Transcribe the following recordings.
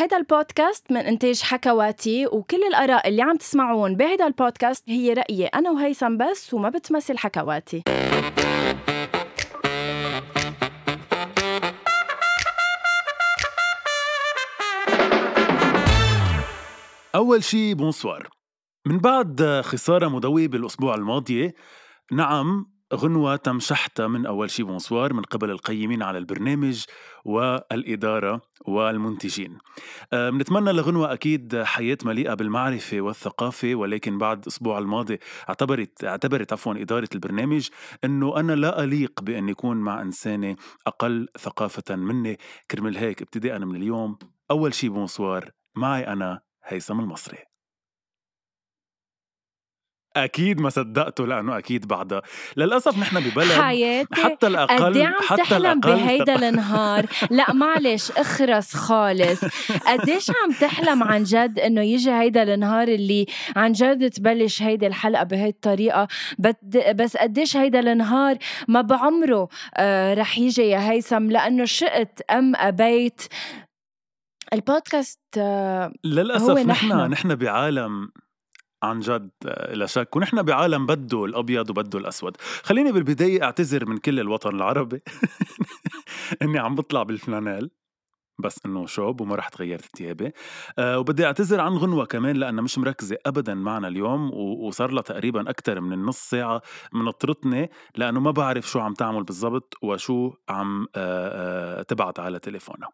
هيدا البودكاست من إنتاج حكواتي وكل الآراء اللي عم تسمعون بهيدا البودكاست هي رأيي أنا وهيثم بس وما بتمثل حكواتي. أول شي بونسوار من بعد خسارة مدوية بالأسبوع الماضي نعم غنوة تم شحطها من أول شي بونسوار من قبل القيمين على البرنامج والإدارة والمنتجين. بنتمنى لغنوة أكيد حياة مليئة بالمعرفة والثقافة ولكن بعد الأسبوع الماضي اعتبرت اعتبرت عفوا إدارة البرنامج أنه أنا لا أليق بأن يكون مع إنسانة أقل ثقافة مني. كرمال هيك ابتداء من اليوم أول شي بونسوار معي أنا هيثم المصري. أكيد ما صدقته لأنه أكيد بعدها للأسف نحن ببلد حياتي حتى الاقل قد عم حتى تحلم بهيدا النهار لا معلش اخرس خالص. قديش عم تحلم عن جد إنه يجي هيدا النهار اللي عن جد تبلش هيدي الحلقة بهي الطريقة بس قديش هيدا النهار ما بعمره آه رح يجي يا هيثم لأنه شئت أم أبيت. البودكاست آه للأسف هو نحن. نحن بعالم عن جد آه، لا شك. ونحن بعالم بده الأبيض وبده الأسود. خليني بالبداية أعتذر من كل الوطن العربي إني عم بطلع بالفلانيل بس إنه شوب وما رحت غيرت ثيابي أه وبدي أعتذر عن غنوة كمان لأنها مش مركزة ابدا معنا اليوم وصار لها تقريبا أكثر من النص ساعة منطرتني لأنه ما بعرف شو عم تعمل بالضبط وشو عم أه أه تبعت على تليفونها.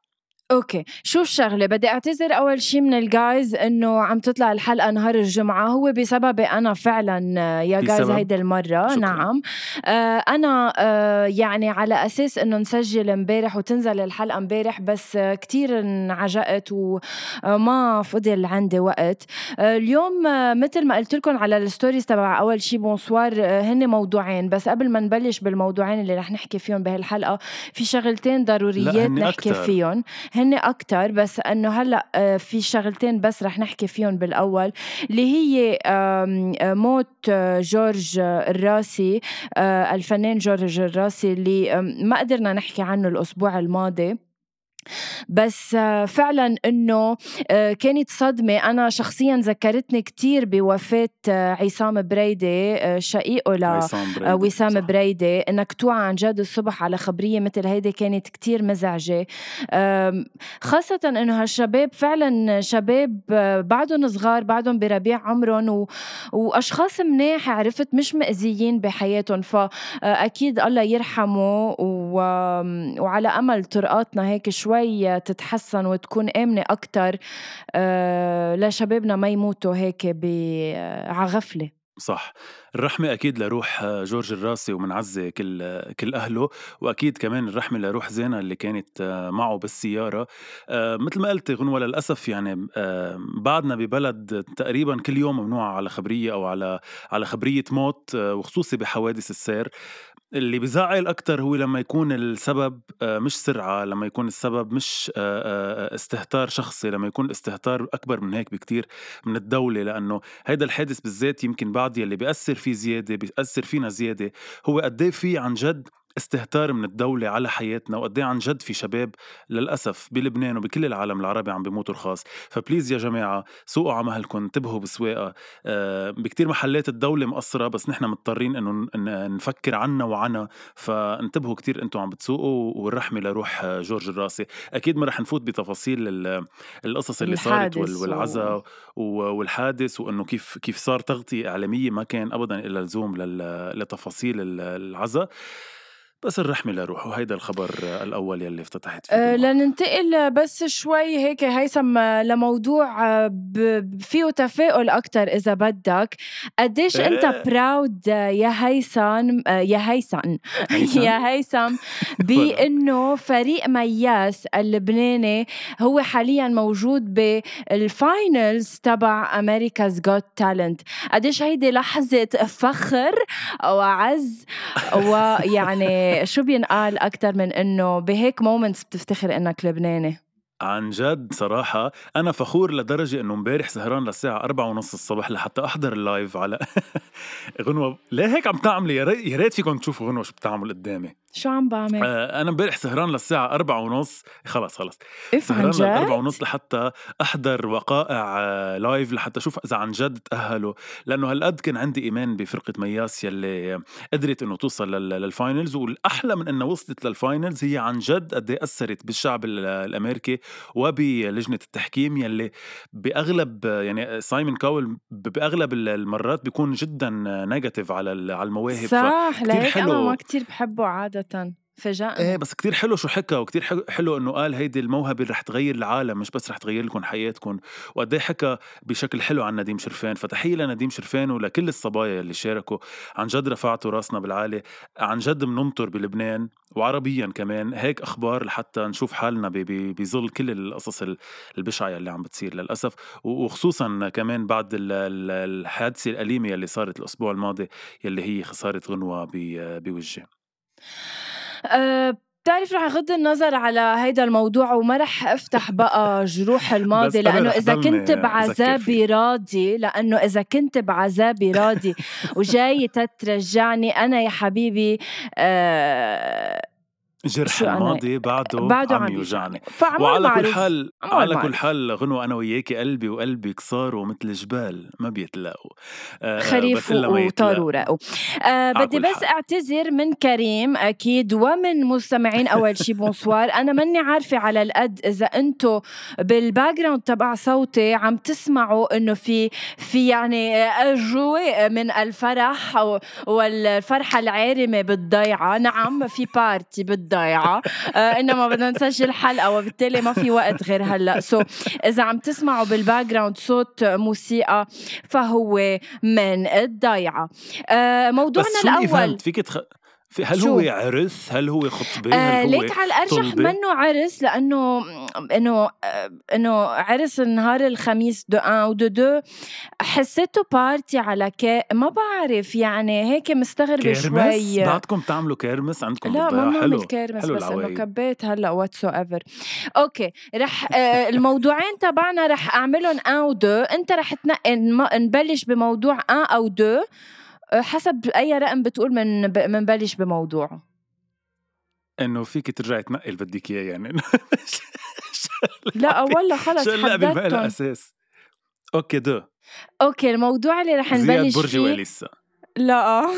أوكي. شو الشغلة؟ بدي أعتذر أول شي من ال guys إنه عم تطلع الحلقة نهار الجمعة. هو بسببي أنا فعلا يا guys؟ هيدي المرة. شكراً. نعم. آه أنا آه يعني على أساس إنه نسجل امبارح وتنزل الحلقة امبارح بس آه كتير انعجقت وما فضل عندي وقت. آه اليوم آه مثل ما قلت لكم على ال stories تبع أول شي بونسوار آه هن موضوعين. بس قبل ما نبلش بالموضوعين اللي رح نحكي فيهم بهالحلقة في شغلتين ضروريات نحكي أكتر. فيهم. هن أكتر بس أنه هلأ آه، في شغلتين بس رح نحكي فيهم بالأول اللي هي آه، موت آه، جورج الراسي الفنان جورج الراسي اللي ما قدرنا نحكي عنه الأسبوع الماضي. بس آه، فعلا إنه آه، كانت صدمة. أنا شخصيا ذكرتني كتير بوفاة آه، عصام بريدي شقيقه ل عصام بريدي. بريدي إنك توعى عن جد الصبح على خبرية مثل هيدي كانت كتير مزعجة. خاصة إنه هالشباب فعلا شباب بعدهم صغار بعدهم بربيع عمرهم و... وأشخاص مناح عرفت مش مأذيين بحياتهم. فاكيد الله يرحمه و... وعلى أمل طرقاتنا هيك شوي تتحسن وتكون آمنة أكثر لشبابنا ما يموتوا هيك ب... على غفلة. صح. الرحمة أكيد لروح آه، جورج الراسي ومنعزي كل آه، كل أهله وأكيد كمان الرحمة لروح زينة اللي كانت آه، معه بالسيارة. آه، مثل ما قلت غنوة للأسف يعني آه، بعدنا ببلد تقريبا كل يوم ممنوع على خبرية أو على على خبرية موت آه، وخصوصي بحوادث السير. اللي بزعل أكتر هو لما يكون السبب آه، مش سرعة لما يكون السبب مش آه، آه، استهتار شخصي لما يكون الاستهتار أكبر من هيك بكتير من الدولة لأنه هيدا الحادث بالذات يمكن بعد يلي بيأثر فيه زيادة بيأثر فينا زيادة هو قد إيه في عن جد استهتار من الدولة على حياتنا وقد إيه عن جد في شباب للأسف بلبنان وبكل العالم العربي عم بيموتوا رخاص. فبليز يا جماعة سوقوا على مهلكم انتبهوا بسواقة. آه، بكتير محلات الدولة مقصرة بس نحن مضطرين إنه نفكر عنا وعنا. فانتبهوا كتير إنتم عم بتسوقوا والرحمة لروح جورج الراسي. أكيد ما رح نفوت بتفاصيل ال- القصص اللي صارت والعزا و- والحادث وإنه كيف كيف صار تغطية إعلامية ما كان ابدا الا لزوم لل- لتفاصيل ال- العزا. بس الرحمة لروحه هيدا الخبر الأول يلي افتتحت فيه أه. لننتقل بس شوي هيك هيثم لموضوع فيه تفاؤل أكتر إذا بدك قديش أنت إيه. proud يا هيثم آه، يا هيثم هيثم؟ يا هيثم بأنه فريق مياس اللبناني هو حاليا موجود بال finals تبع America's Got Talent قديش هيدي لحظة فخر وعز ويعني شو بينقال أكتر من إنه بهيك moments بتفتخر إنك لبناني؟ عن جد صراحة أنا فخور لدرجة إنه امبارح سهران للساعة أربعة ونص الصبح لحتى أحضر ال live على غنوة. ليه هيك عم تعملي؟ يا ريت فيكم تشوفوا غنوة شو بتعمل قدامي. شو عم بعمل؟ آه أنا امبارح سهران للساعة أربعة ونص خلص خلص اف عن سهران للأربعة؟ ونص لحتى أحضر وقائع آه، live لحتى أشوف إذا عن جد تأهلوا لأنه هالقد كان عندي إيمان بفرقة مياس يلي قدرت إنه توصل لل- لل finals والأحلى من إنها وصلت لل finals هي عن جد قد إيه أثرت بالشعب ال- الأمريكي وبلجنة التحكيم يلي بأغلب يعني سايمون كاول بأغلب المرات بيكون جدا negative على على المواهب صح لهيك أنا حلو. ما كتير بحبه فاجأني إيه بس كتير حلو شو حكى وكتير حلو, حلو إنه قال هيدي الموهبة اللي رح تغير العالم مش بس رح تغير لكم حياتكم. وقد إيه حكى بشكل حلو عن نديم شرفان. فتحية لنديم شرفان ولكل الصبايا اللي شاركوا. عن جد رفعتوا راسنا بالعالي. عن جد بنمطر بلبنان وعربيا كمان. هيك أخبار لحتى نشوف حالنا بظل كل القصص ال- البشعة اللي عم بتصير للأسف. وخصوصا كمان بعد ال- ال- الحادثة الأليمة اللي صارت الأسبوع الماضي يلي هي خسارة غنوة بوجه أه بتعرف رح أغض النظر على هيدا الموضوع وما رح أفتح بقى جروح الماضي لأنه إذا كنت بعذابي. راضي لأنه إذا كنت بعذابي راضي وجاي تترجعني أنا يا حبيبي أه جرح أنا- الماضي بعده, بعده عم عم يوجعني وعلى كل. حال على كل. حال غنوة أنا وياكي قلبي وقلبي كسار ومثل جبال ما بيتلاقوا آه، آه، خريف. وطار ورقوا آه بدي بس حال. أعتذر من كريم أكيد ومن مستمعين أول شي bonsoir أنا ماني عارفة على القد إذا أنتم بال background تبع صوتي عم تسمعوا إنه في في يعني اجواء من الفرح و- والفرحة العارمة بالضيعة نعم في party بالضيعه آه إنما بدنا نسجل حلقة وبالتالي ما في وقت غير هلا. so إذا عم تسمعوا بال background صوت موسيقى فهو من الضيعه آه موضوعنا الأول فيك تخ... في هل شو؟ هو عرس؟ هل هو خطبة؟ آه هل هو ليك على الارجح؟ منه عرس لأنه إنه آه، إنه عرس نهار الخميس دو أن ودو دو حسيته party على كي ما بعرف يعني هيك مستغربة شوي. بعدكم بتعملوا kermesse؟ عندكم لا ما حلو. kermesse حلو بس إنه. كبيت هلأ whatsoever okay رح آه الموضوعين تبعنا رح أعملهم un و deux. أنت رح تنقي نبلش بموضوع un أو deux. حسب أي رقم بتقول من منبلش بموضوعه إنه فيك ترجعي تنقي اللي بدك إياه يعني. لا والله خلص لها حددتهم أساس؟ okay deux. okay الموضوع اللي رح نبلش فيه واليسا لا.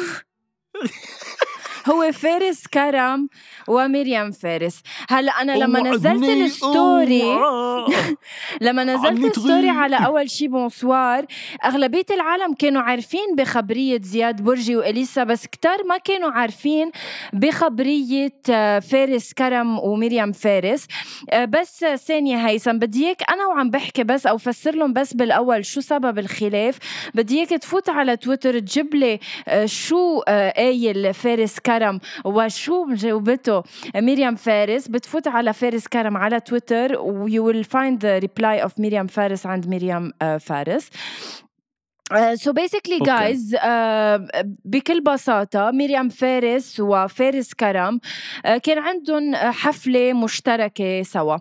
هو فارس كرم ومريم فارس هلا أنا لما نزلت ال story. لما نزلت story تغير. على أول شي bonsoir أغلبية العالم كانوا عارفين بخبرية زياد برجي وإليسا بس كتار ما كانوا عارفين بخبرية آه، فارس كرم ومريم فارس آه، بس ثانية هيثم بدي إياك أنا وعم بحكي بس أفسر لهم بس بالأول شو سبب الخلاف بدي إياك تفوت على تويتر تجيب لي آه، شو قايل فارس كرم وشو جاوبته مريم فارس بتفوت على فارس كرم على تويتر و you will find the reply of مريم فارس عند مريم آه، فارس. so basically. guys بكل بساطة مريم فارس وفارس كرم آه، كان عندهم حفلة مشتركة سوا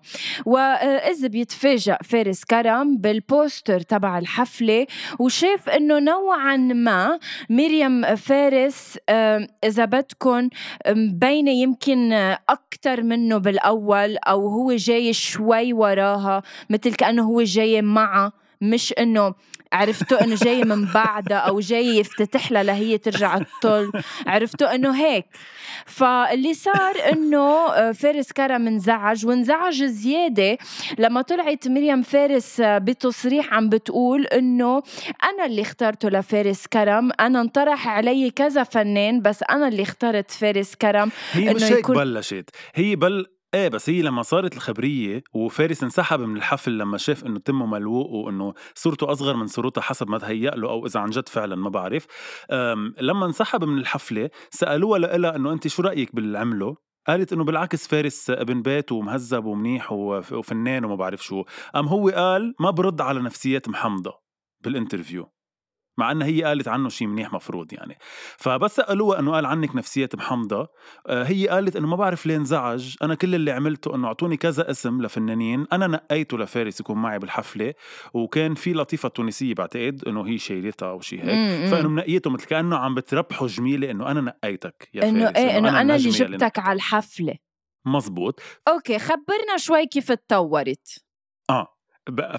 وإذا بيتفاجأ فارس كرم بالبوستر تبع الحفلة وشاف إنه نوعا ما مريم فارس آه، إذا بدكن مبينة يمكن أكتر منه بالأول أو هو جاي شوي وراها مثل كأنه هو جاي معها مش إنه عرفتوا إنه جاي من بعدها أو جاي يفتتح لها لهي ترجع تطل. عرفتوا إنه هيك. فاللي صار إنه آه، فارس كرم انزعج وانزعج زيادة. لما طلعت مريم فارس آه، بتصريح عم بتقول إنه أنا اللي اخترته لفارس كرم. أنا انطرح علي كذا فنان بس أنا اللي اخترت فارس كرم. هي مش هيك يكون- بلشت. هي بل إيه بس هي لما صارت الخبرية وفارس انسحب من الحفل لما شاف إنه تمه ملوق وإنه صورته أصغر من صورتها حسب ما تهيأ له أو إذا عن جد فعلا ما بعرف. لما انسحب من الحفلة سألوها لها إنه انت شو رأيك باللي عمله قالت إنه بالعكس فارس ابن بيت ومهذب ومنيح وف- وفنان وما بعرف شو. قام هو قال ما برد على نفسيات محمضة بالانترفيو مع إنها هي قالت عنه شيء منيح مفروض يعني. فبس سألوها إنه قال عنك نفسية محمضه آه، هي قالت إنه ما بعرف ليه انزعج أنا كل اللي عملته إنه أعطوني كذا اسم لفنانين. أنا نقيته لفارس يكون معي بالحفلة. وكان في لطيفة تونسية بعتقد إنه هي شيلتها أو شيء هيك. فإنه منقيته مثل كأنه عم بتربحوا جميلة إنه أنا نقيتك يا إنه إيه إنه أنا, أنا اللي جبتك على الحفلة. مزبوط. okay خبرنا شوي كيف تطورت. آه.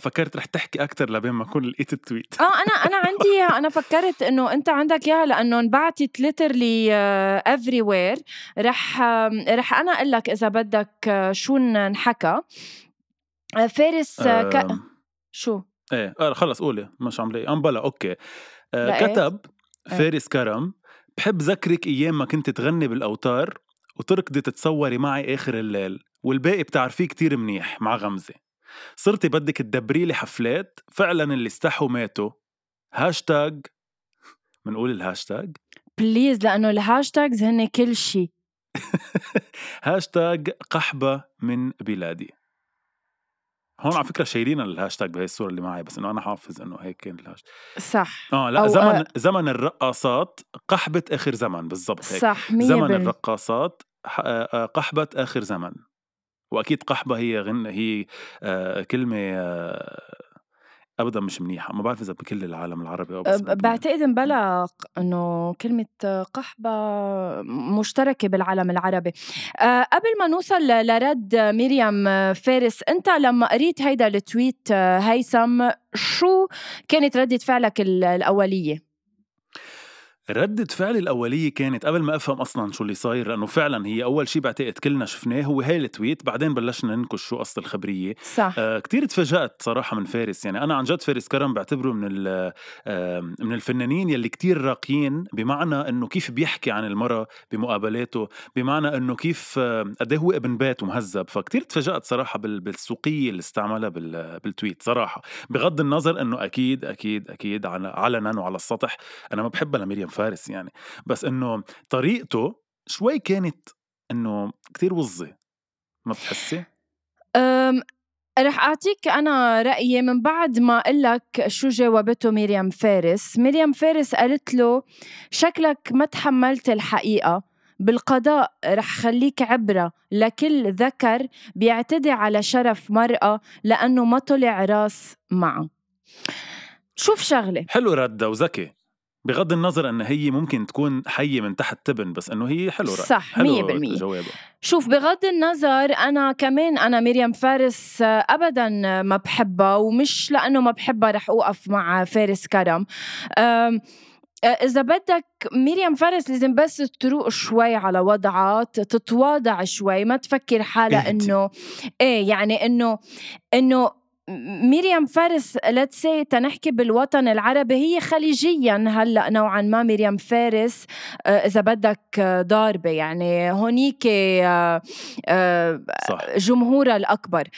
فكرت رح تحكي أكثر لبين ما أكون لقيت ال tweet. آه أنا أنا عندي اياها أنا فكرت إنه أنت عندك اياها لأنه انبعتت literally everywhere رح رح أنا أقول لك إذا بدك آه، شو انحكى آه، فارس آه، ك... شو؟ إيه آه خلص قولي مش عم لاقي امبلا okay. آه كتب إيه. فارس كرم بحب ذكرك أيام ما كنت تغني بالأوتار وتركضي تتصوري معي آخر الليل والباقي بتعرفيه كتير منيح مع غمزة. صرتي بدك تدبري لي حفلات فعلا اللي استحوا ماتوا. هاشتاج بنقول ال hashtag please لأنه ال hashtags هن كل شيء هاشتاج قحبة من بلادي. هون على فكرة شايلين الهاشتاج بهي الصورة اللي معي بس إنه أنا حافظ إنه هيك كان الهاشتاج صح. آه لأ زمن أ... زمن الرقاصات قحبة آخر زمن بالضبط هيك. صح زمن الرقاصات قحبة آخر زمن. وأكيد قحبة هي غن هي آه كلمة آه ابدا مش منيحة. ما بعرف إذا بكل العالم العربي أو بس بعتقد مبلا إنه كلمة قحبة مشتركة بالعالم العربي. أه قبل ما نوصل لرد مريم فارس أنت لما قريت هيدا ال tweet آه، هيثم شو كانت ردة فعلك الأولية؟ ردة فعلي الأولية كانت قبل ما أفهم أصلا شو اللي صاير لأنه فعلا هي أول شيء بعتقد كلنا شفناه هو هاي ال tweet بعدين بلشنا ننكش شو أصل الخبرية. صح. آه كتير تفاجأت صراحة من فارس. يعني أنا عن جد فارس كرم بعتبره من آه من الفنانين يلي كتير راقيين بمعنى إنه كيف بيحكي عن المرأة بمقابلاته بمعنى إنه كيف آه قد هو ابن بيت ومهذب. فكتير تفاجأت صراحة بالسوقية اللي استعملها بالتويت صراحة. بغض النظر إنه أكيد أكيد أكيد علنا وعلى السطح. أنا ما بحبها لمريم فارس يعني. بس إنه طريقته شوي كانت إنه كتير وظه ما بتحسي؟ رح أعطيك أنا رأيي من بعد ما أقول لك شو جاوبته مريم فارس. مريم فارس قالت له شكلك ما تحملت الحقيقة. بالقضاء رح خليك عبرة. لكل ذكر بيعتدي على شرف مرأة لأنه ما طلع راس معه. شوف شغلة. حلو ردة وذكي. بغض النظر أن هي ممكن تكون حية من تحت تبن بس أنه هي حلو رأي. صح حلو 100% جوابها شوف بغض النظر أنا كمان أنا مريم فارس ابدا ما بحبها ومش لأنه ما بحبها رح أوقف مع فارس كرم. إذا بدك مريم فارس لازم بس تروق شوي على وضعها تتواضع شوي ما تفكر حالها إنه إيه يعني إنه إنه مريم فارس let's say تنحكي بالوطن العربي هي خليجيا هلأ نوعا ما مريم فارس. آه، إذا بدك آه، ضاربة يعني هونيك آه، جمهورها الأكبر.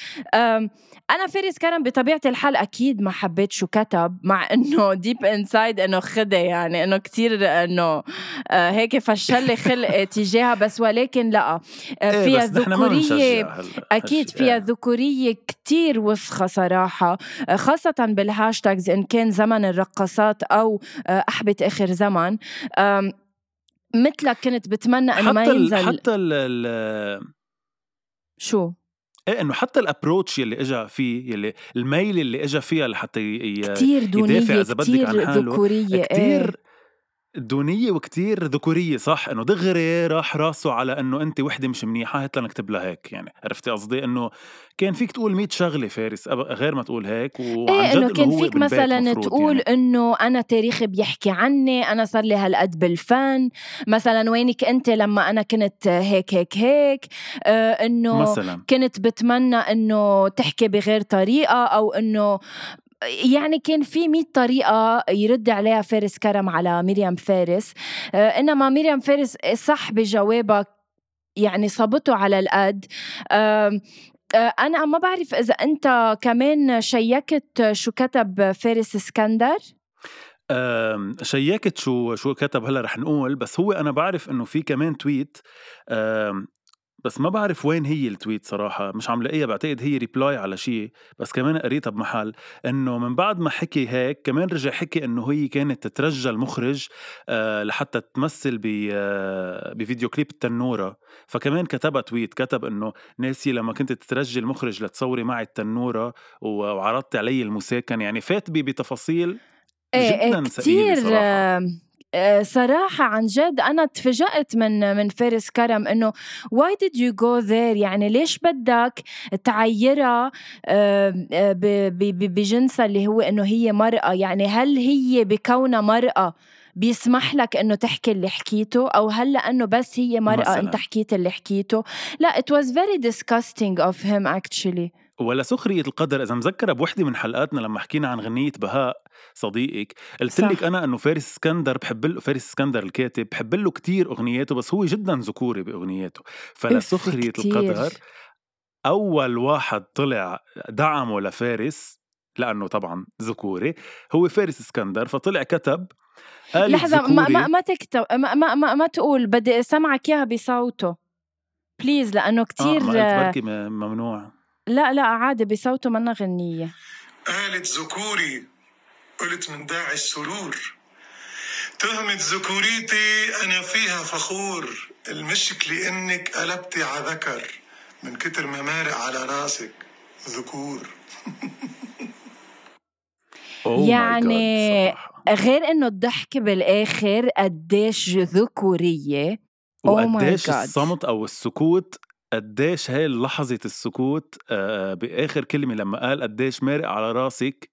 أنا فارس كرم بطبيعة الحال أكيد ما حبيت شو كتب مع إنه deep inside إنه خدي يعني إنه كتير إنه هيك فشل لي خلق تجاهها بس ولكن لأ. إيه، فيها ذكورية أكيد فيها ذكورية كتير وسخة صراحة خاصة بال hashtags إن كان زمن الرقصات أو آه، قحبة آخر زمن مثلك كنت بتمنى إنه ما ينزل حتى ال شو؟ إيه إنه حتى ال approach يلي اجى فيه يلي الميل اللي اجى فيها لحتى ي... كتير دونية يدافع إذا بدك عن حاله ذكورية كتير إيه. دونية وكتير ذكورية صح إنه دغري راح راسه على إنه انت وحدة مش منيحة هات لنكتب لها هيك يعني عرفتي قصدي إنه كان فيك تقول 100 شغلة فارس غير ما تقول هيك وعن إيه إنه كان فيك مثلا تقول يعني. إنه أنا تاريخي بيحكي عني أنا صار لي هالقد بالفن مثلا وينك أنت لما أنا كنت هيك هيك هيك آه إنه مثلا. كنت بتمنى إنه تحكي بغير طريقة أو إنه يعني كان في 100 طريقة يرد عليها فارس كرم على مريم فارس. آه، إنما مريم فارس صح بجوابك يعني صابته على القد. آه، أنا ما بعرف إذا أنت كمان شيكت شو كتب فارس إسكندر؟ شيكت شو شو كتب هلا رح نقول بس هو أنا بعرف إنه في كمان tweet بس ما بعرف وين هي ال tweet صراحة مش عم لاقيها بعتقد هي reply على شيء بس كمان قريتها بمحل إنه من بعد ما حكي هيك كمان رجع حكي إنه هي كانت تترجى المخرج آه لحتى تمثل آه بفيديو كليب التنورة. فكمان كتبها تويت كتب إنه ناسي لما كنت تترجي المخرج لتصوري معي التنورة وعرضتي علي المساكن. يعني فات بي بتفاصيل إيه، جدا كتير صراحة. آه، صراحة عن جد أنا تفاجأت من من فارس كرم إنه why did you go there يعني ليش بدك تعيرها آه، بجنسها اللي هو إنه هي مرأة يعني هل هي بكونها مرأة بيسمح لك إنه تحكي اللي حكيته أو هل لأنه بس هي مرأة مثلاً. أنت حكيت اللي حكيته لا it was very disgusting of him actually ولا سخرية القدر؟ إذا مذكرة بوحدة من حلقاتنا لما حكينا عن غنية بهاء صديقك قلت لك أنا إنه فارس إسكندر بحب له فارس إسكندر الكاتب بحب له كتير أغنياته بس هو جدا ذكوري بأغنياته. فلسخرية القدر أول واحد طلع دعمه لفارس لأنه طبعا ذكوري هو فارس إسكندر فطلع كتب قال لحظة ما, ما, ما تكتب ما, ما, ما, ما تقول بدي اسمعك إياها بصوته. بليز لأنه كتير آه بركي ممنوع. لا لا عادي بصوته منا غنية. قالت ذكوري قلت من داعي السرور. تهمة ذكوريتي أنا فيها فخور. المشكلة إنك قلبتي على ذكر. من كتر ما مارق على راسك ذكور. يعني غير إنه الضحك بالآخر قديش ذكورية. وقديش الصمت أو السكوت قديش هاي لحظة السكوت آه بآخر كلمة لما قال قديش مارق على راسك؟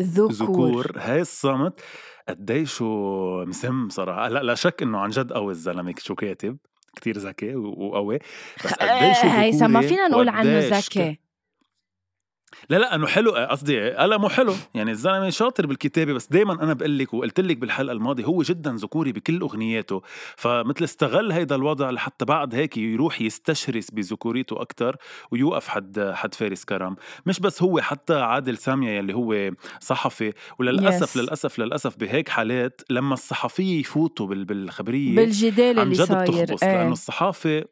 ذكور, ذكور. هاي الصمت قديش مسم صراحة. لا لا شك إنه عن جد قوي الزلمة شو كاتب؟ كتير ذكي وقوي. بس قديش هيثم ما فينا نقول عنه ذكي. لا لا أنه حلو قصدي قلمه حلو. يعني الزلمة شاطر بالكتابة بس دائما أنا بقول لك وقلت لك بالحلقة الماضية هو جدا ذكوري بكل أغنياته. فمثل استغل هيدا الوضع لحتى بعد هيك يروح يستشرس بذكوريته أكثر ويوقف حد حد فارس كرم. مش بس هو حتى عادل سامية يلي هو صحفي. وللأسف yes. للأسف للأسف بهيك حالات لما الصحفية يفوتوا بالخبرية بالجدال اللي صاير. بتخبص. إيه. لأنه الصحافة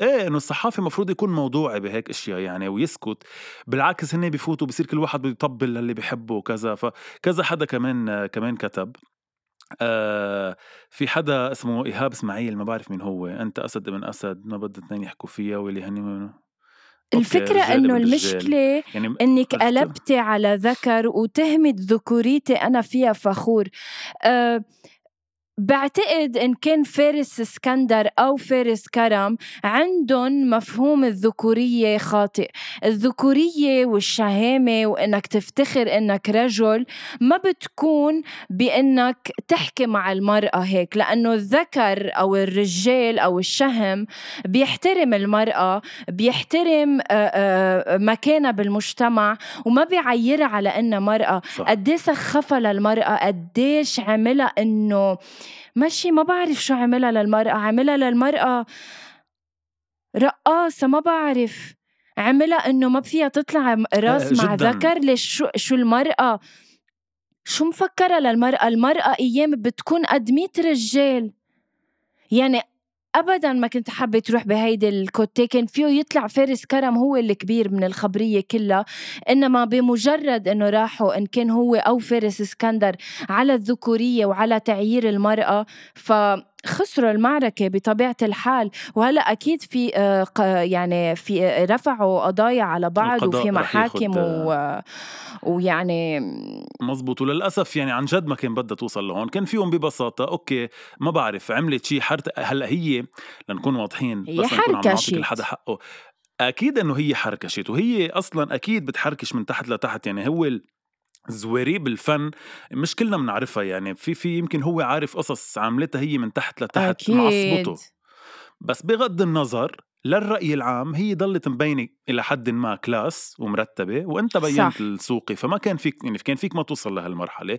إيه إنه الصحافي المفروض يكون موضوعي بهيك أشياء يعني ويسكت بالعكس هن بفوتوا بصير كل واحد بده يطبل للي بحبه وكذا. فكذا حدا كمان كمان كتب. آه في حدا اسمه إيهاب إسماعيل ما بعرف مين هو. أنت أسد من أسد ما بدي اثنين يحكوا فيها واللي هني الفكرة إنه المشكلة يعني انك قلبتي على ذكر وتهمت ذكوريتي أنا فيها فخور. آه بعتقد إن كان فارس اسكندر أو فارس كرم عندهم مفهوم الذكورية خاطئ. الذكورية والشهامة وإنك تفتخر إنك رجل ما بتكون بإنك تحكي مع المرأة هيك لأنه الذكر أو الرجال أو الشهم بيحترم المرأة بيحترم مكانها بالمجتمع وما بيعيرها على إنها مرأة. قديش سخفها للمرأة؟ قديش عملها إنه ماشي ما بعرف شو عملها للمرأة. عملها للمرأة رقاصة ما بعرف. عملها إنه ما فيها تطلع رأس مع ذكر ليش شو, شو المرأة. شو مفكرة للمرأة؟ المرأة أيام بتكون قد 100 رجال. يعني ابدا ما كنت حابة تروح بهيدي الكوتي كان فيه يطلع فارس كرم هو الكبير من الخبرية كلها إنما بمجرد إنه راحوا إن كان هو أو فارس إسكندر على الذكورية وعلى تعيير المرأة ف خسروا المعركة بطبيعة الحال. وهلأ أكيد في آه، يعني في آه، رفعوا قضايا على بعض وفي محاكم و... آه، ويعني مزبوط وللأسف يعني عن جد ما كان بدها توصل لهون. كان فيهم ببساطة أوكي ما بعرف عملت شيء حرت هلأ هي لنكون واضحين هي بس نكون عم نعطي كل حدا حقه. أكيد إنه هي حركشت وهي أصلا أكيد بتحركش من تحت لتحت. يعني هو زواريه بالفن مش كلنا بنعرفها يعني في في يمكن هو عارف قصص عملتها هي من تحت لتحت أكيد. معصبته بس بغض النظر للرأي العام هي ضلت مبينة إلى حد ما كلاس ومرتبة وأنت بينت السوقي فما كان فيك يعني كان فيك ما توصل لهالمرحلة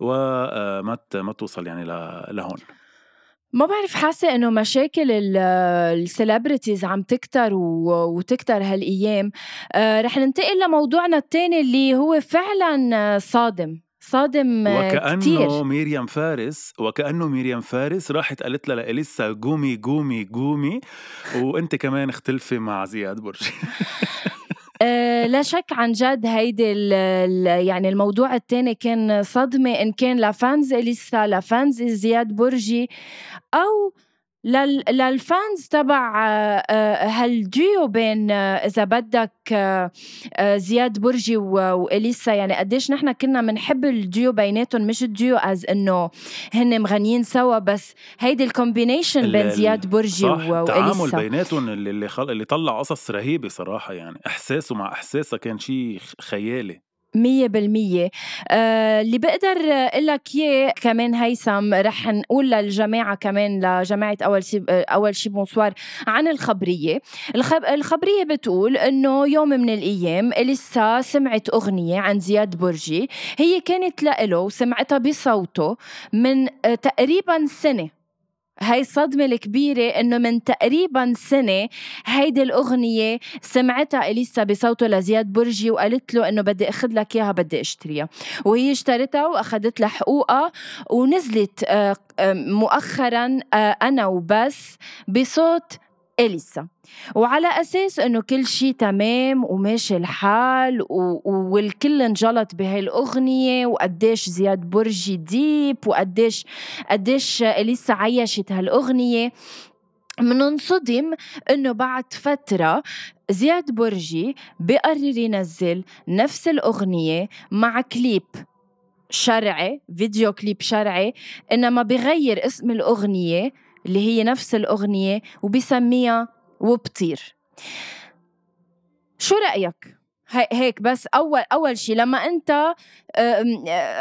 وما ما توصل يعني لهون. ما بعرف حاسة إنه مشاكل ال celebrities عم تكتر وتكتر هالأيام. آه رح ننتقل لموضوعنا التاني اللي هو فعلا صادم. صادم وكأنه كتير. ميريام فارس وكأنه ميريام فارس راحت قالت لها لإليسا قومي قومي قومي. وأنت كمان اختلفي مع زياد برجي آه، لا شك عن جد هيدي يعني الموضوع الثاني كان صدمة إن كان ل fans إليسا ل fans زياد برجي لل fans تبع آه، آه، هالديو بين آه، إذا بدك زياد برجي وإليسا؟ يعني قديش نحن كنا بنحب الديو بيناتهم مش ال duo as إنه هن مغنيين سوا بس هيدي ال combination بين زياد برجي واليسا التعامل بيناتهم اللي اللي, خل... اللي طلع قصص رهيبة صراحة يعني إحساسه مع إحساسها كان شيء خيالي. مية بالمية. آه اللي بقدر لك إياه كمان هيثم رح نقول للجماعة كمان لجماعة أول شي أول شي بونسوار عن الخبرية. الخب... الخبرية بتقول إنه يوم من الأيام إليسا سمعت أغنية عن زياد برجي. هي كانت لإله وسمعتها بصوته من تقريبا سنة. هاي الصدمة الكبيرة إنه من تقريبا سنة هيدي الأغنية سمعتها إليسا بصوته لزياد برجي وقالت له إنه بدي أخذ لك إياها بدي أشتريها. وهي اشترتها وأخذت لها حقوقها ونزلت آه، آه، مؤخرا آه، أنا وبس بصوت إليسا وعلى أساس إنه كل شيء تمام وماشي الحال و... والكل انجلط بهاي الأغنية وقديش زياد برجي ديب وقديش قديش إليسا عيشت هالأغنية مننصدم إنه بعد فترة زياد برجي بقرر ينزل نفس الأغنية مع كليب شرعي فيديو كليب شرعي إنما بغير اسم الأغنية اللي هي نفس الأغنية وبسميها وبطير. شو رأيك؟ هيك بس أول أول شيء لما أنت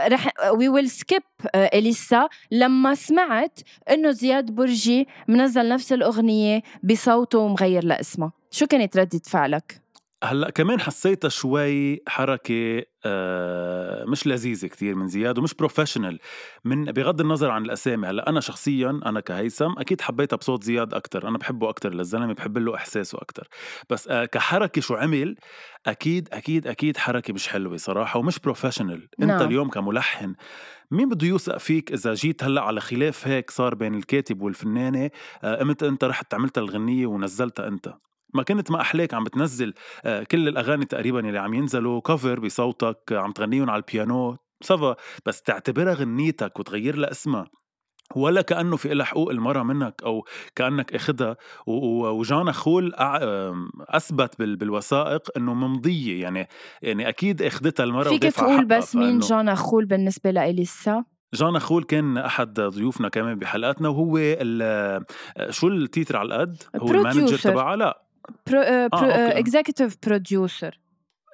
رح we will skip إليسا. لما سمعت إنه زياد برجي منزل نفس الأغنية بصوته ومغير لاسمها شو كانت ردة فعلك؟ هلأ كمان حسيتها شوي حركة آه مش لذيذة كتير من زياد ومش professional من بغض النظر عن الأسامي هلأ أنا شخصيا أنا كهيثم أكيد حبيتها بصوت زياد أكتر أنا بحبه أكتر للزلمة بحب له إحساسه أكتر. بس آه كحركة شو عمل أكيد أكيد أكيد حركة مش حلوة صراحة ومش professional أنت نعم. اليوم كملحن مين بده يوثق فيك إذا جيت هلأ على خلاف هيك صار بين الكاتب والفنانة؟ آه إمتى أنت رحت عملت الغنية ونزلتها أنت؟ ما كنت ما أحلاك عم بتنزل آه، كل الأغاني تقريبا اللي عم ينزلوا كفر بصوتك عم تغنيهم على البيانو سافا. بس تعتبرها غنيتك وتغير لها اسمها ولا كأنه في لها حقوق المرأة منك أو كأنك أخدها. وجانا خول أثبت بالوثائق أنه ممضية. يعني يعني أكيد أخدتها المرأة فيك تقول بس مين جانا خول بالنسبة لإليسا؟ جانا خول كان أحد ضيوفنا كمان بحلقاتنا وهو شو التيتر على القد هو المانجر تبعها؟ لا. اكزيكتيف بروديوسر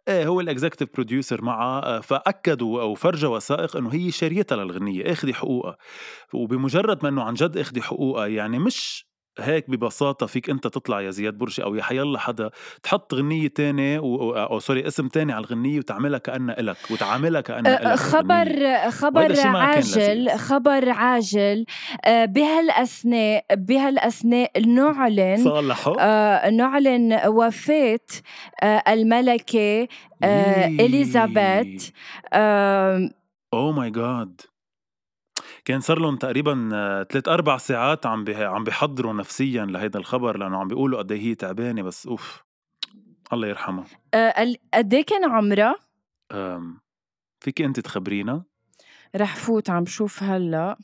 إيه هو الاكزكتيف بروديوسر معها فأكدوا أو فرجوا وثائق إنه هي شاريتها للغنية إخذي حقوقها. وبمجرد ما إنه عن جد إخذي حقوقها يعني مش هيك ببساطة فيك أنت تطلع يا زياد برشي أو يا حيلا حدا تحط غنية تانية و... أو سوري اسم تاني على الغنية وتعملها كأنها إلك وتعاملها كأنها إلك خبر خبر عاجل خبر عاجل بهالأثناء بهالأثناء نعلن صالحوا آه نعلن وفاة آه الملكة آه إليزابيث أوه ماي جاد كان صار لهم تقريبا ثلاث أربع ساعات عم عم بيحضروا نفسيا لهيدا الخبر لأنه عم بيقولوا قد إيه هي تعبانة بس أوف الله يرحمها أه قد إيه كان عمرها؟ فيك انت تخبرينا؟ رح فوت عم شوف هلأ آه،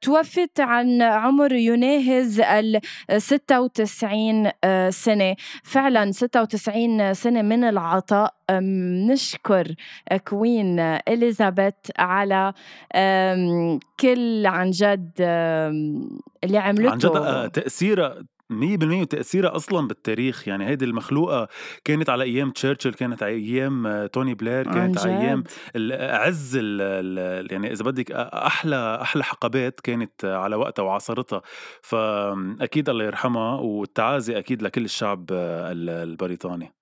توفت عن عمر يناهز ال 96 آه، سنة. فعلا 96 سنة من العطاء. نشكر كوين إليزابيث على كل عن جد اللي عملته عن جد تأثيرها مية بالمية وتأثيرها أصلا بالتاريخ. يعني هيدي المخلوقة كانت على أيام تشرشل كانت على أيام توني بلير كانت على أيام عز ال يعني إذا بدك أحلى أحلى حقبات كانت على وقتها وعصرتها. فأكيد الله يرحمها والتعازي أكيد لكل الشعب البريطاني.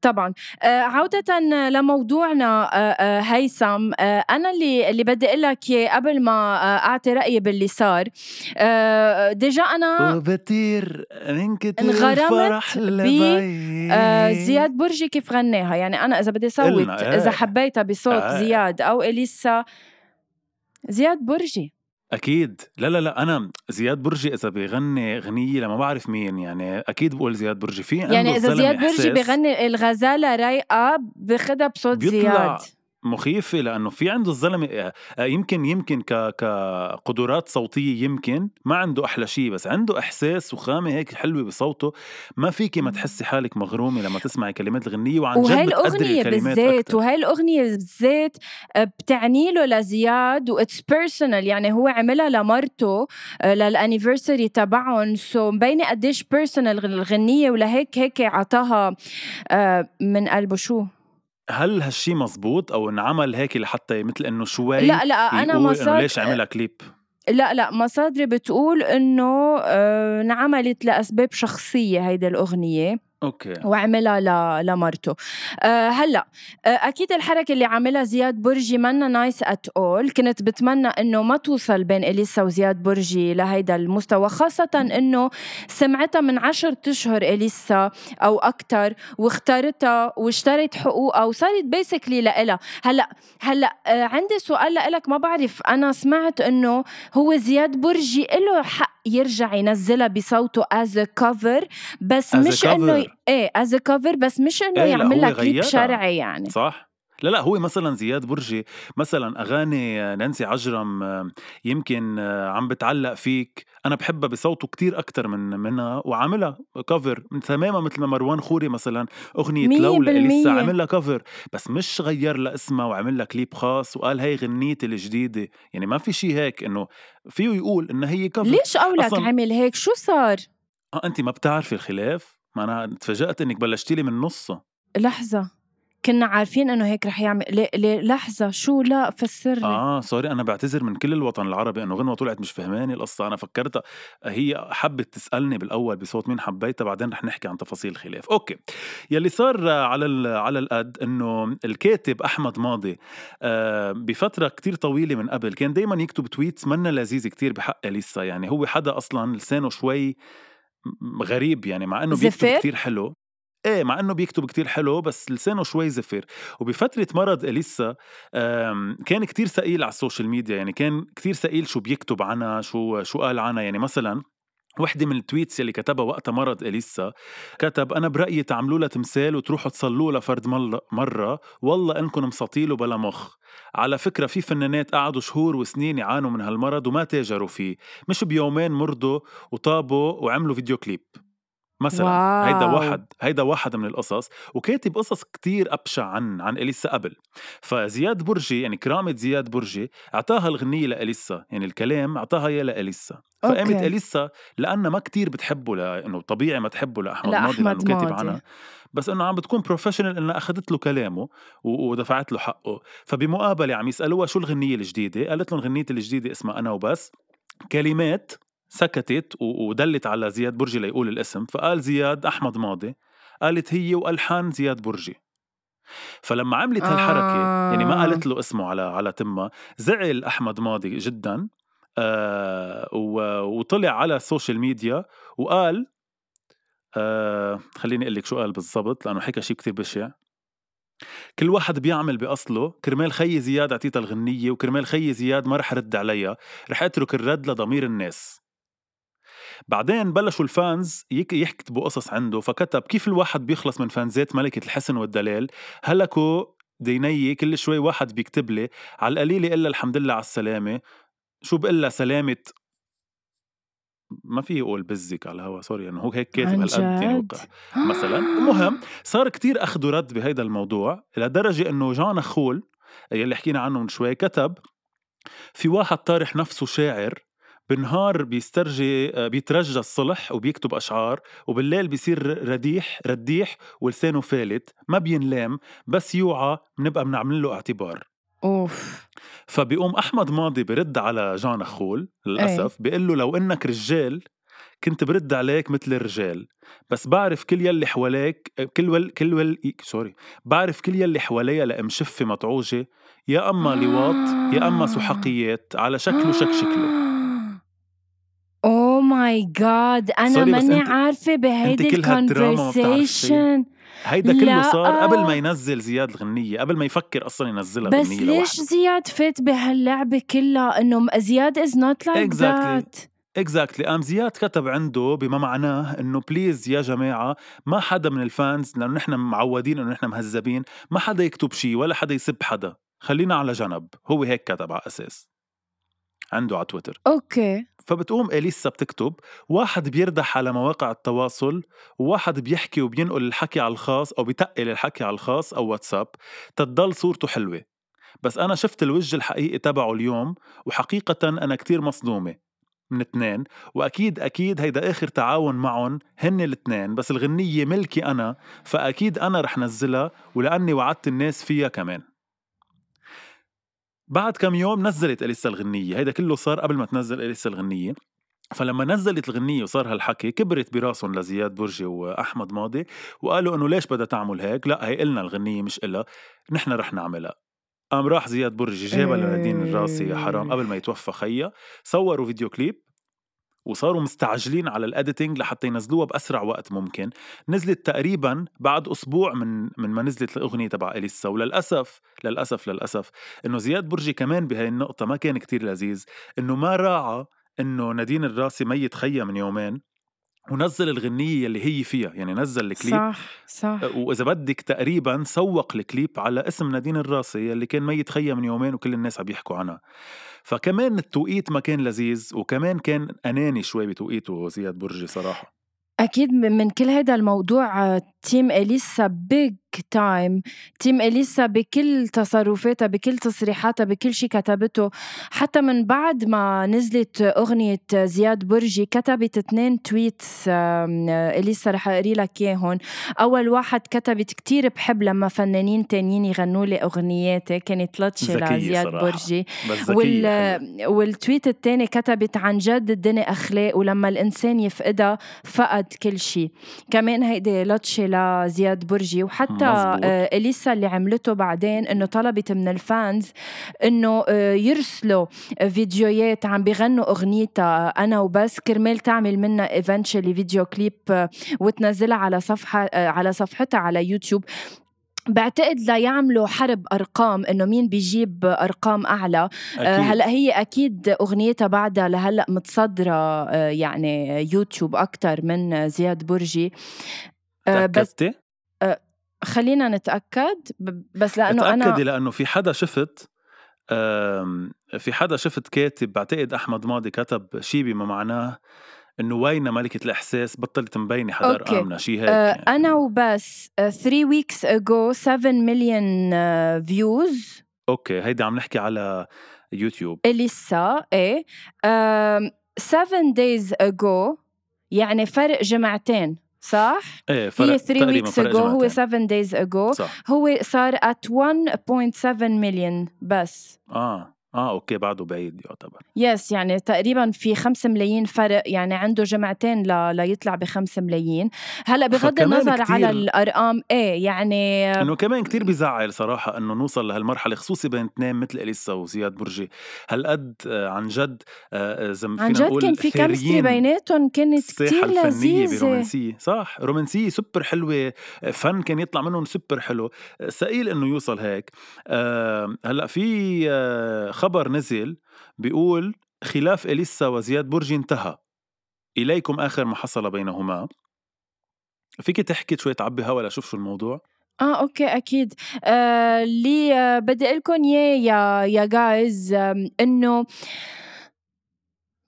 طبعا. آه، عودة لموضوعنا آه، آه، هيثم أنا اللي اللي بدي أقول لك قبل ما أعطي رأيي باللي صار. ديجا أنا وبطير من كتر انغرمت زياد برجي كيف غناها؟ يعني أنا إذا بدي صوت إذا حبيتها بصوت زياد أو إليسا زياد برجي. أكيد. لا لا لا أنا زياد برجي إذا بيغني غنيه لما بعرف مين يعني أكيد بقول زياد برجي. في يعني إذا زياد برجي بيغني الغزالة رايقة باخدها بصوت زياد. مخيفة لأنه في عنده الزلمة آه، آه، يمكن يمكن كقدرات صوتية يمكن ما عنده أحلى شيء بس عنده إحساس وخامة هيك حلوة بصوته ما فيكي ما تحسي حالك مغرومة لما تسمعي كلمات الغنية وعن جد بتقدري الكلمات بالذات وهي الأغنية بالذات آه، بتعني له لزياد و it's personal يعني هو عملها لمرته لل anniversary تبعهم so مبينة قديش personal الغنية ولهيك هيك عطاها من قلبه شو؟ هل هالشي مزبوط أو انعمل هيك لحتى مثل إنه شوي لا لا أنا مصادر ليش عملها كليب؟ لا لا مصادري بتقول إنه آه، انعملت لأسباب شخصية هيدي الأغنية. أوكي. وعملها لمرته. أه هلأ أه أكيد الحركة اللي عاملها زياد برجي منا nice at all كنت بتمنى إنه ما توصل بين إليسا وزياد برجي لهيدا المستوى خاصة إنه سمعتها من عشرة أشهر إليسا أو أكثر واختارتها واشترت حقوقها وصارت basically لإلها. هلأ هلأ أه عندي سؤال لإلك ما بعرف أنا سمعت إنه هو زياد برجي له حق يرجع ينزلها بصوته as cover بس مش إنه إيه as cover بس مش إنه إيه يعمل لها كليب شرعي يعني. صح؟ لا لا هو مثلا زياد برجي مثلا أغاني نانسي عجرم يمكن عم بتعلق فيك. أنا بحبها بصوته كتير أكتر من منها وعاملها cover تماما مثل ما مروان خوري مثلا أغنية لولا لسه عامل لها cover بس مش غير لها اسمها وعمل لها كليب خاص وقال هي غنيتي الجديدة. يعني ما في شيء هيك إنه فيه يقول إنها هي cover ليش قولك عمل هيك؟ شو صار؟ آه أنت ما بتعرفي الخلاف؟ ما أنا تفاجأت إنك بلشتي لي من نصه. لحظة. كنا عارفين إنه هيك رح يعمل. ليه, ليه لحظة شو لا فسر لي. آه sorry أنا بعتذر من كل الوطن العربي إنه غنوة طلعت مش فهماني القصة. أنا فكرتها هي حبت تسألني بالأول بصوت مين حبيتها بعدين رح نحكي عن تفاصيل الخلاف okay. يلي صار على على القد إنه الكاتب أحمد ماضي آه بفترة كتير طويلة من قبل كان دائما يكتب tweets منا لذيذ كتير بحق لسه يعني هو حدا أصلا لسانه شوي غريب يعني مع إنه بيكتب كتير حلو. إيه مع إنه بيكتب كتير حلو بس لسانه شوي زفر وبفترة مرض أليسا كان كتير ثقيل على ال social media. يعني كان كتير ثقيل شو بيكتب عنها شو شو قال عنها. يعني مثلا وحدة من ال tweets اللي كتبها وقتها مرض إليسا كتب أنا برأيي تعملوا لها تمثال وتروحوا تصلوا لها فرد مرة. والله إنكم مساطيل بلا مخ. على فكرة في فنانات قعدوا شهور وسنين يعانوا من هالمرض وما تاجروا فيه. مش بيومين مرضوا وطابوا وعملوا video clip. مثلا. wow. هيدا واحد هيدا واحد من القصص وكاتب قصص كتير أبشع عن عن إليسا قبل. فزياد برجي يعني كرامة زياد برجي أعطاها الغنية لإليسا يعني الكلام أعطاها إياه لإليسا. فقامت إليسا لأنها ما كتير بتحبه لأنه طبيعي ما تحبه لاحمد ماضي لأنه كاتب عنها. بس إنه عم بتكون بروفيشنال إنها أخذت له كلامه ودفعت له حقه. فبمقابلة عم يسألوها شو الغنية الجديدة؟ قالت لهم غنيتي الجديدة اسمها أنا وبس. كلمات سكتت ودلت على زياد برجي ليقول الاسم فقال زياد أحمد ماضي قالت هي وألحان زياد برجي. فلما عملت هالحركة آه. يعني ما قالت له اسمه على على تمه زعل أحمد ماضي جدا آه وطلع على ال social media وقال آه خليني أقول لك شو قال بالضبط لأنه حكى شيء كثير بشع. كل واحد بيعمل بأصله كرمال خيي زياد أعطيتها الغنية وكرمال خيي زياد ما رح رد عليها رح أترك الرد لضمير الناس. بعدين بلشوا ال fans يكتبوا قصص عنده فكتب كيف الواحد بيخلص من فانزات ملكة الحسن والدلال هلكوا ديني كل شوي واحد بيكتب لي على القليل إلا الحمد لله على السلامة. شو بقول سلامة؟ ما في يقول بزك على الهوا سوري إنه هو هيك كاتب هالقد يعني مثلا المهم صار كتير اخذ ورد بهيدا الموضوع لدرجة إنه جان خول يلي حكينا عنه من شوي كتب في واحد طارح نفسه شاعر بالنهار بيسترجي بيترجى الصلح وبيكتب أشعار وبالليل بيصير رديح رديح ولسانه فالت ما بينلام بس يوعى بنبقى بنعمل له اعتبار. أوف. فبيقوم أحمد ماضي برد على جان خول للأسف أي. بيقول له لو إنك رجال كنت برد عليك مثل الرجال بس بعرف كل يلي حواليك كل ول كل ول سوري بعرف كل يلي حواليها لأم شفة مطعوجة يا أما لواط يا أما سحقيات على شكله شك شكله. my god أنا ماني عارفة بهيدي ال conversation هيدا كله. صار قبل ما ينزل زياد الغنية قبل ما يفكر أصلا ينزلها بس غنية ليش لوحده زياد فات بهاللعبة كلها؟ إنه زياد is not like Exactly. ذات اكزاكتلي قام زياد كتب عنده بما معناه إنه please يا جماعة ما حدا من ال fans لأنه نحن معودين إنه نحن مهذبين ما حدا يكتب شيء ولا حدا يسب حدا. خلينا على جنب. هو هيك كتب على أساس. عنده على تويتر. أوكي. فبتقوم إليسا بتكتب واحد بيردح على مواقع التواصل وواحد بيحكي وبينقل الحكي على الخاص أو بيتقل الحكي على الخاص أو واتساب تضل صورته حلوة. بس أنا شفت الوجه الحقيقي تبعه اليوم وحقيقة أنا كتير مصدومة. من اثنين وأكيد أكيد هيدا آخر تعاون معهم هن الاثنين بس الغنية ملكي أنا فأكيد أنا رح نزلها ولأني وعدت الناس فيها كمان. بعد كم يوم نزلت أليسا الغنية. هيدا كله صار قبل ما تنزل أليسا الغنية. فلما نزلت الغنية وصار هالحكي كبرت براسهم لزياد برجي وأحمد ماضي وقالوا إنه ليش بدها تعمل هيك؟ لا هي إلنا الغنية مش إلها. نحن رح نعملها. قام راح زياد برجي جابها لنادين الراسي يا حرام قبل ما يتوفى خيا. صوروا فيديو كليب. وصاروا مستعجلين على الاديتنج لحتى ينزلوها بأسرع وقت ممكن. نزلت تقريبا بعد أسبوع من من ما نزلت الأغنية تبع اليسا وللاسف للأسف للأسف إنه زياد برجي كمان بهاي النقطة ما كان كتير لذيذ. إنه ما راعى إنه نادين الراسي ميت خيا من يومين ونزل الغنية اللي هي فيها يعني نزل الكليب. صح صح. وإذا بدك تقريبا سوق الكليب على اسم نادين الراسي اللي كان ميت خيا من يومين وكل الناس عم يحكوا عنها. فكمان التوقيت ما كان لذيذ وكمان كان أناني شوي بتوقيته زياد برجي صراحة. أكيد من كل هذا الموضوع آه، team أليسا big time team اليسا بكل تصرفاتها بكل تصريحاتها بكل شيء كتبته. حتى من بعد ما نزلت أغنية زياد برجي كتبت اثنين tweets إليسا رح أقري لك اياهم أول واحد كتبت كتير بحب لما فنانين تانيين يغنوا لي اغنياتي كانت لطشه لزياد. برجي. وال... وال tweet الثاني كتبت عن جد الدنيا أخلاق ولما الإنسان يفقدها فقد كل شيء كمان هيدي لطشة لزياد برجي. وحتى آه إليسا اللي عملته بعدين إنه طلبت من ال fans إنه آه يرسلوا فيديوهات عم بيغنوا أغنيتها أنا وبس. كرمال تعمل منها eventually video clip آه، وتنزلها على صفحة آه، على صفحتها على يوتيوب. بعتقد ليعملوا حرب أرقام إنه مين بيجيب أرقام أعلى. آه، أكيد. هلأ هي أكيد أغنيتها بعدها لهلأ متصدرة آه، يعني يوتيوب أكثر من زياد برجي. آه، بس؟ خلينا نتأكد بس لأنه أنا تأكدي لأنه في حدا شفت في حدا شفت كاتب بعتقد أحمد ماضي كتب شي بما معناه إنه وين ملكة الإحساس بطلت مبينة حدا okay. أرقامنا شي هيك آه، يعني. أنا وبس 3 weeks ago 7 مليون views okay هيدي عم نحكي على يوتيوب. اليسا إيه. 7 days ago يعني فرق جمعتين صح؟ إيه فرق هي 3 تقريبا weeks فرق اجو هو جمعتين. 7 days ago صح هو صار at 1.7 مليون بس آه آه okay بعده بعيد يعتبر. yes يعني تقريبا في 5 ملايين فرق يعني عنده جمعتين ل... ليطلع ب 5 ملايين. هلأ بغض النظر كتير- على الأرقام إيه يعني إنه كمان كتير بيزعل صراحة إنه نوصل لهالمرحلة خصوصي بين اثنين مثل إليسا وزياد برجي. هالقد آه، عن جد آه، زي ما عن فينا جد نقول كان في chemistry بيناتهم كانت الفنية لذيذة. برومانسية صح؟ رومانسية سوبر حلوة فن كان يطلع منهم سوبر حلو. ثقيل إنه يوصل هيك. آه، هلأ في آه، خبر نزل بيقول خلاف إليسا وزياد برجي انتهى. إليكم آخر ما حصل بينهما. فيك تحكي شوي تعبي هوا لأشوف شو الموضوع؟ آه okay أكيد. آه اللي آه بدي أقول لكم يا يا جايز إنه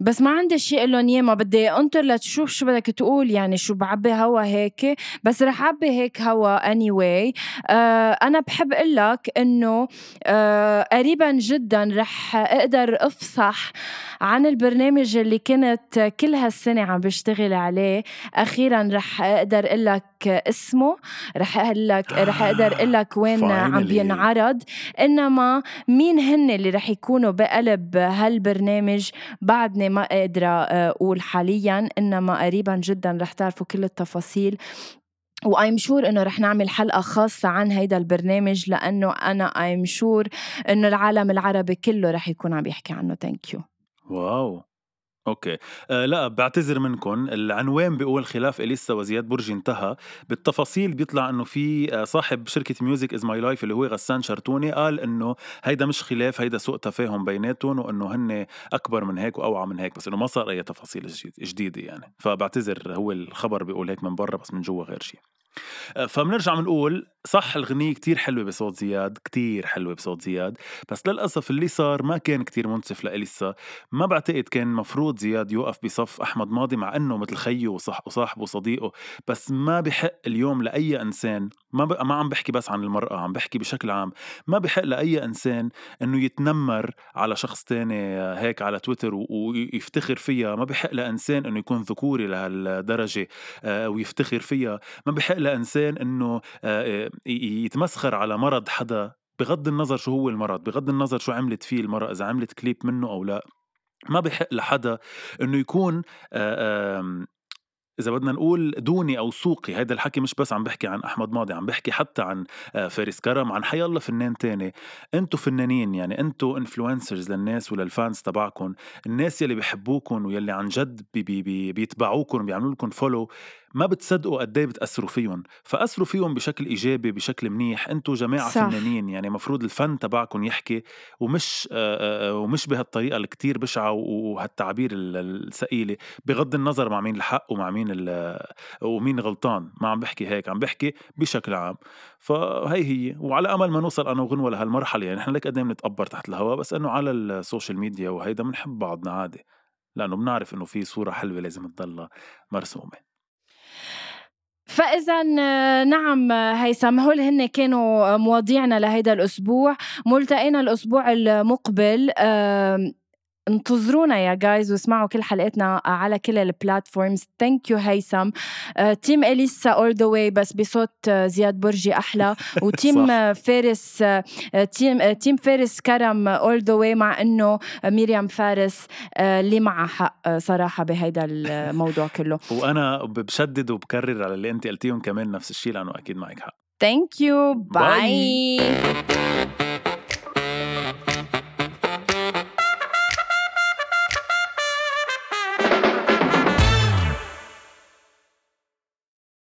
بس ما عندي شيء لهم اياه ما بدي أنطر لتشوف شو بدك تقول يعني شو بعبي هوا هيك بس رح أعبي هيك هوا اني anyway. آه أنا بحب أقول لك إنه آه قريبا جدا رح أقدر أفصح عن البرنامج اللي كنت كل هالسنة عم بشتغل عليه. أخيرا رح أقدر أقول لك اسمه رح أقول لك رح أقدر أقول لك وين عم. بينعرض. إنما مين هن اللي رح يكونوا بقلب هالبرنامج؟ بعدني ما قادره آه، أقول حاليا إنما قريبا جدا رح تعرفوا كل التفاصيل. و I'm sure إنه رح نعمل حلقة خاصة عن هيدا البرنامج لأنه أنا I'm sure إنه العالم العربي كله رح يكون عم يحكي عنه. thank you wow! okay. آه لا بعتذر منكم العنوان بيقول خلاف اليسا وزياد برجي انتهى. بالتفاصيل بيطلع إنه في آه، صاحب شركة Music Is My Life اللي هو غسان شرتوني قال إنه هيدا مش خلاف هيدا سوء تفاهم بيناتهم وإنه هن أكبر من هيك وأوعى من هيك بس إنه ما صار أي تفاصيل جديد- جديدة يعني. فبعتذر هو الخبر بيقول هيك من برا بس من جوا غير شيء فبنرجع بنقول صح الغنية كتير حلوة بصوت زياد كتير حلوة بصوت زياد بس للأسف اللي صار ما كان كتير منصف لإليسا. ما بعتقد كان مفروض زياد يوقف بصف أحمد ماضي مع أنه مثل خيه وصاحبه وصديقه بس ما بحق اليوم لأي إنسان ما ب... ما عم بحكي بس عن المرأة عم بحكي بشكل عام. ما بحق لأي إنسان أنه يتنمر على شخص تاني هيك على تويتر و... ويفتخر فيها. ما بحق لإنسان أنه يكون ذكوري لهالدرجة آه، ويفتخر فيها. ما بحق لإنسان أنه آه، ي- يتمسخر على مرض حدا. بغض النظر شو هو المرض بغض النظر شو عملت فيه المرأة إذا عملت كليب منه أو لا. ما بحق لحدا إنه يكون آه، آم، إذا بدنا نقول دوني أو سوقي هيدا الحكي مش بس عم بحكي عن أحمد ماضي عم بحكي حتى عن آه، فارس كرم عن حي الله فنان تاني. انتو فنانين يعني انتو influencers للناس ولل fans تبعكم. الناس يلي بيحبوكم ويلي عن جد بي بي بي بيتبعوكم وبيعملوا لكم follow ما بتصدقوا قد إيه بتأثروا فيهم؟ فأثروا فيهم بشكل إيجابي بشكل منيح. انتو جماعة صح. فنانين يعني مفروض الفن تبعكم يحكي ومش آه، آه، ومش بهالطريقة الكتير بشعة وهالتعابير ال- الثقيله بغض النظر مع مين الحق ومع مين ومين غلطان. ما عم بحكي هيك عم بحكي بشكل عام. فهي هي. وعلى أمل ما نوصل أنا وغنوة لهالمرحلة يعني نحن لك قد إيه بنتقبر تحت الهواء بس إنه على السوشيال ميديا وهيدا بنحب بعضنا عادي. لأنه بنعرف إنه في صورة حلوة لازم تضلها مرسومة. فإذا آه، نعم آه، هيثم هول هن كانوا آه، مواضيعنا لهيدا الأسبوع؟ ملتقينا الأسبوع المقبل انتظرونا يا guys واسمعوا كل حلقاتنا على كل ال platforms thank you هيثم. آه، team أليسا all the way بس بصوت آه، زياد برجي أحلى. و team. آه، فارس آه، آه، team آه، team فارس كرم all the way مع إنه آه، ميريام فارس آه، اللي معها حق آه، صراحة بهيدا الموضوع كله. وأنا بشدد وبكرر على اللي انت قلتيهم كمان نفس الشيء لأنه أكيد معك حق. ثانك يو. باي